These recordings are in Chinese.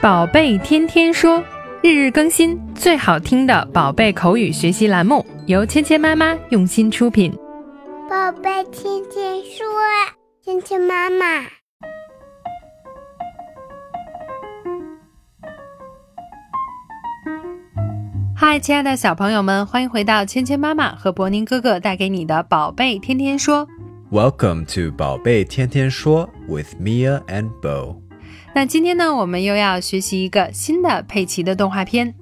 宝贝天天说，日日更新，最好听的宝贝口语学习栏目，由芊芊妈妈用心出品。宝贝天天说，芊芊妈妈。嗨，亲爱的小朋友们，欢迎回到芊芊妈妈和博宁哥哥带给你的宝贝天天说。Welcome to 宝贝天天说 with Mia and Bo。那今天呢，我们又要学习一个新的佩奇的动画片。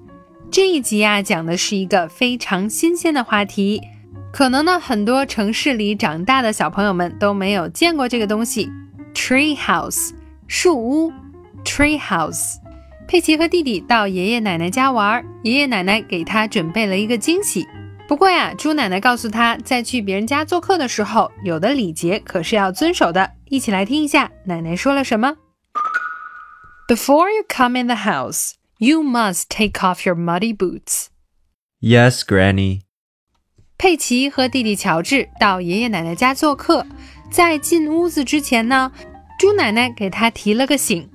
这一集啊，讲的是一个非常新鲜的话题，可能呢，很多城市里长大的小朋友们都没有见过这个东西。Tree house，树屋。Tree house。佩奇和弟弟到爷爷奶奶家玩，爷爷奶奶给他准备了一个惊喜。不过呀，猪奶奶告诉他，在去别人家做客的时候，有的礼节可是要遵守的。一起来听一下奶奶说了什么。Before you come in the house, you must take off your muddy boots. Yes, Granny. 佩奇和弟弟乔治到爷爷奶奶家做客，在进屋子之前呢，猪奶奶给他提了个醒：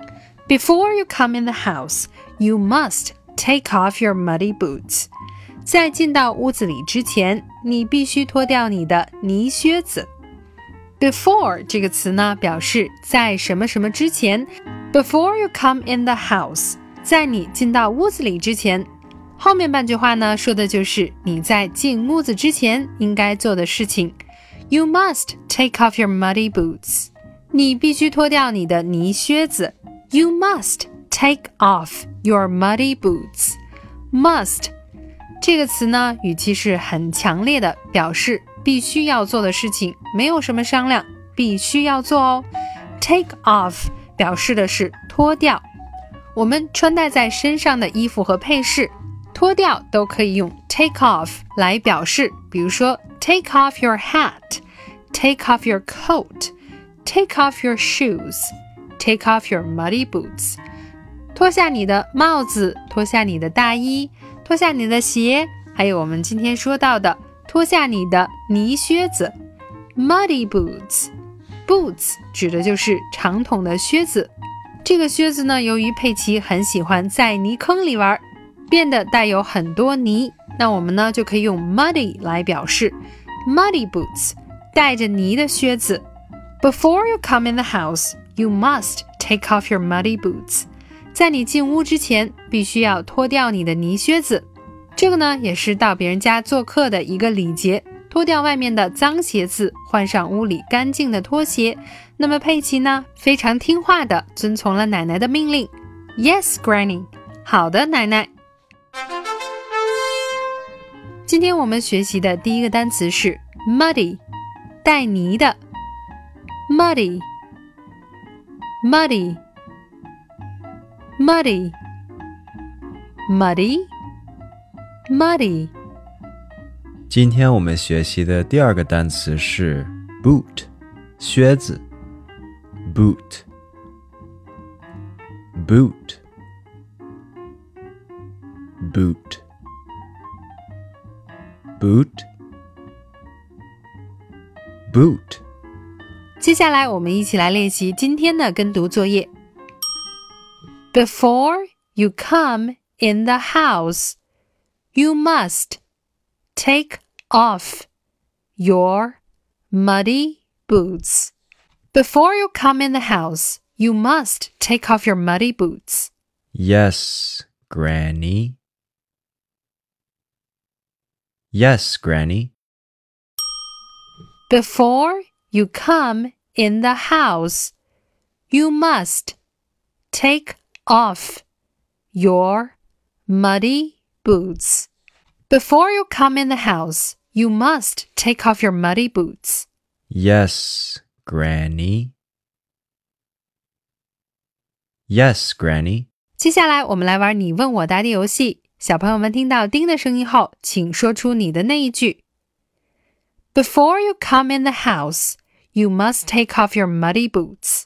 Before you come in the house, you must take off your muddy boots. 在进到屋子里之前，你必须脱掉你的泥靴子。 Before 这个词呢，表示在什么什么之前。Before you come in the house，在你进到屋子里之前。后面半句话呢，说的就是你在进屋子之前应该做的事情。You must take off your muddy boots。你必须脱掉你的泥靴子。You must take off your muddy boots。Must 这个词呢，语气是很强烈的，表示必须要做的事情，没有什么商量，必须要做哦。Take off 表示的是脱掉。我们穿戴在身上的衣服和配饰，脱掉都可以用 take off 来表示。比如说，take off your hat，take off your coat，take off your shoes，take off your muddy boots。脱下你的帽子，脱下你的大衣，脱下你的鞋，还有我们今天说到的，脱下你的泥靴子，muddy boots。Boots 指的就是长筒的靴子。这个靴子呢，由于佩奇很喜欢在泥坑里玩，变得带有很多泥。那我们呢就可以用 muddy 来表示，muddy boots，带着泥的靴子。Before you come in the house, you must take off your muddy boots。在你进屋之前，必须要脱掉你的泥靴子。这个呢，也是到别人家做客的一个礼节。脱掉外面的脏鞋子，换上屋里干净的拖鞋。那么佩奇呢，非常听话的遵从了奶奶的命令。Yes, Granny。好的，奶奶。今天我们学习的第一个单词是 muddy，带泥的。Muddy。Muddy。Muddy。Muddy。今天我们学习的第二个单词是 boot，靴子。boot，boot，boot，boot。接下来我们一起来练习今天的跟读作业。Before you come in the house, you must take off your muddy boots. Before you come in the house, you must take off your muddy boots. Yes, Granny. Yes, Granny. Before you come in the house, you must take off your muddy boots. Before you come in the house, you must take off your muddy boots. Yes, Granny. Yes, Granny. 接下来我们来玩你问我答的游戏。小朋友们听到“叮”的声音后，请说出你的那一句。Before you come in the house, you must take off your muddy boots.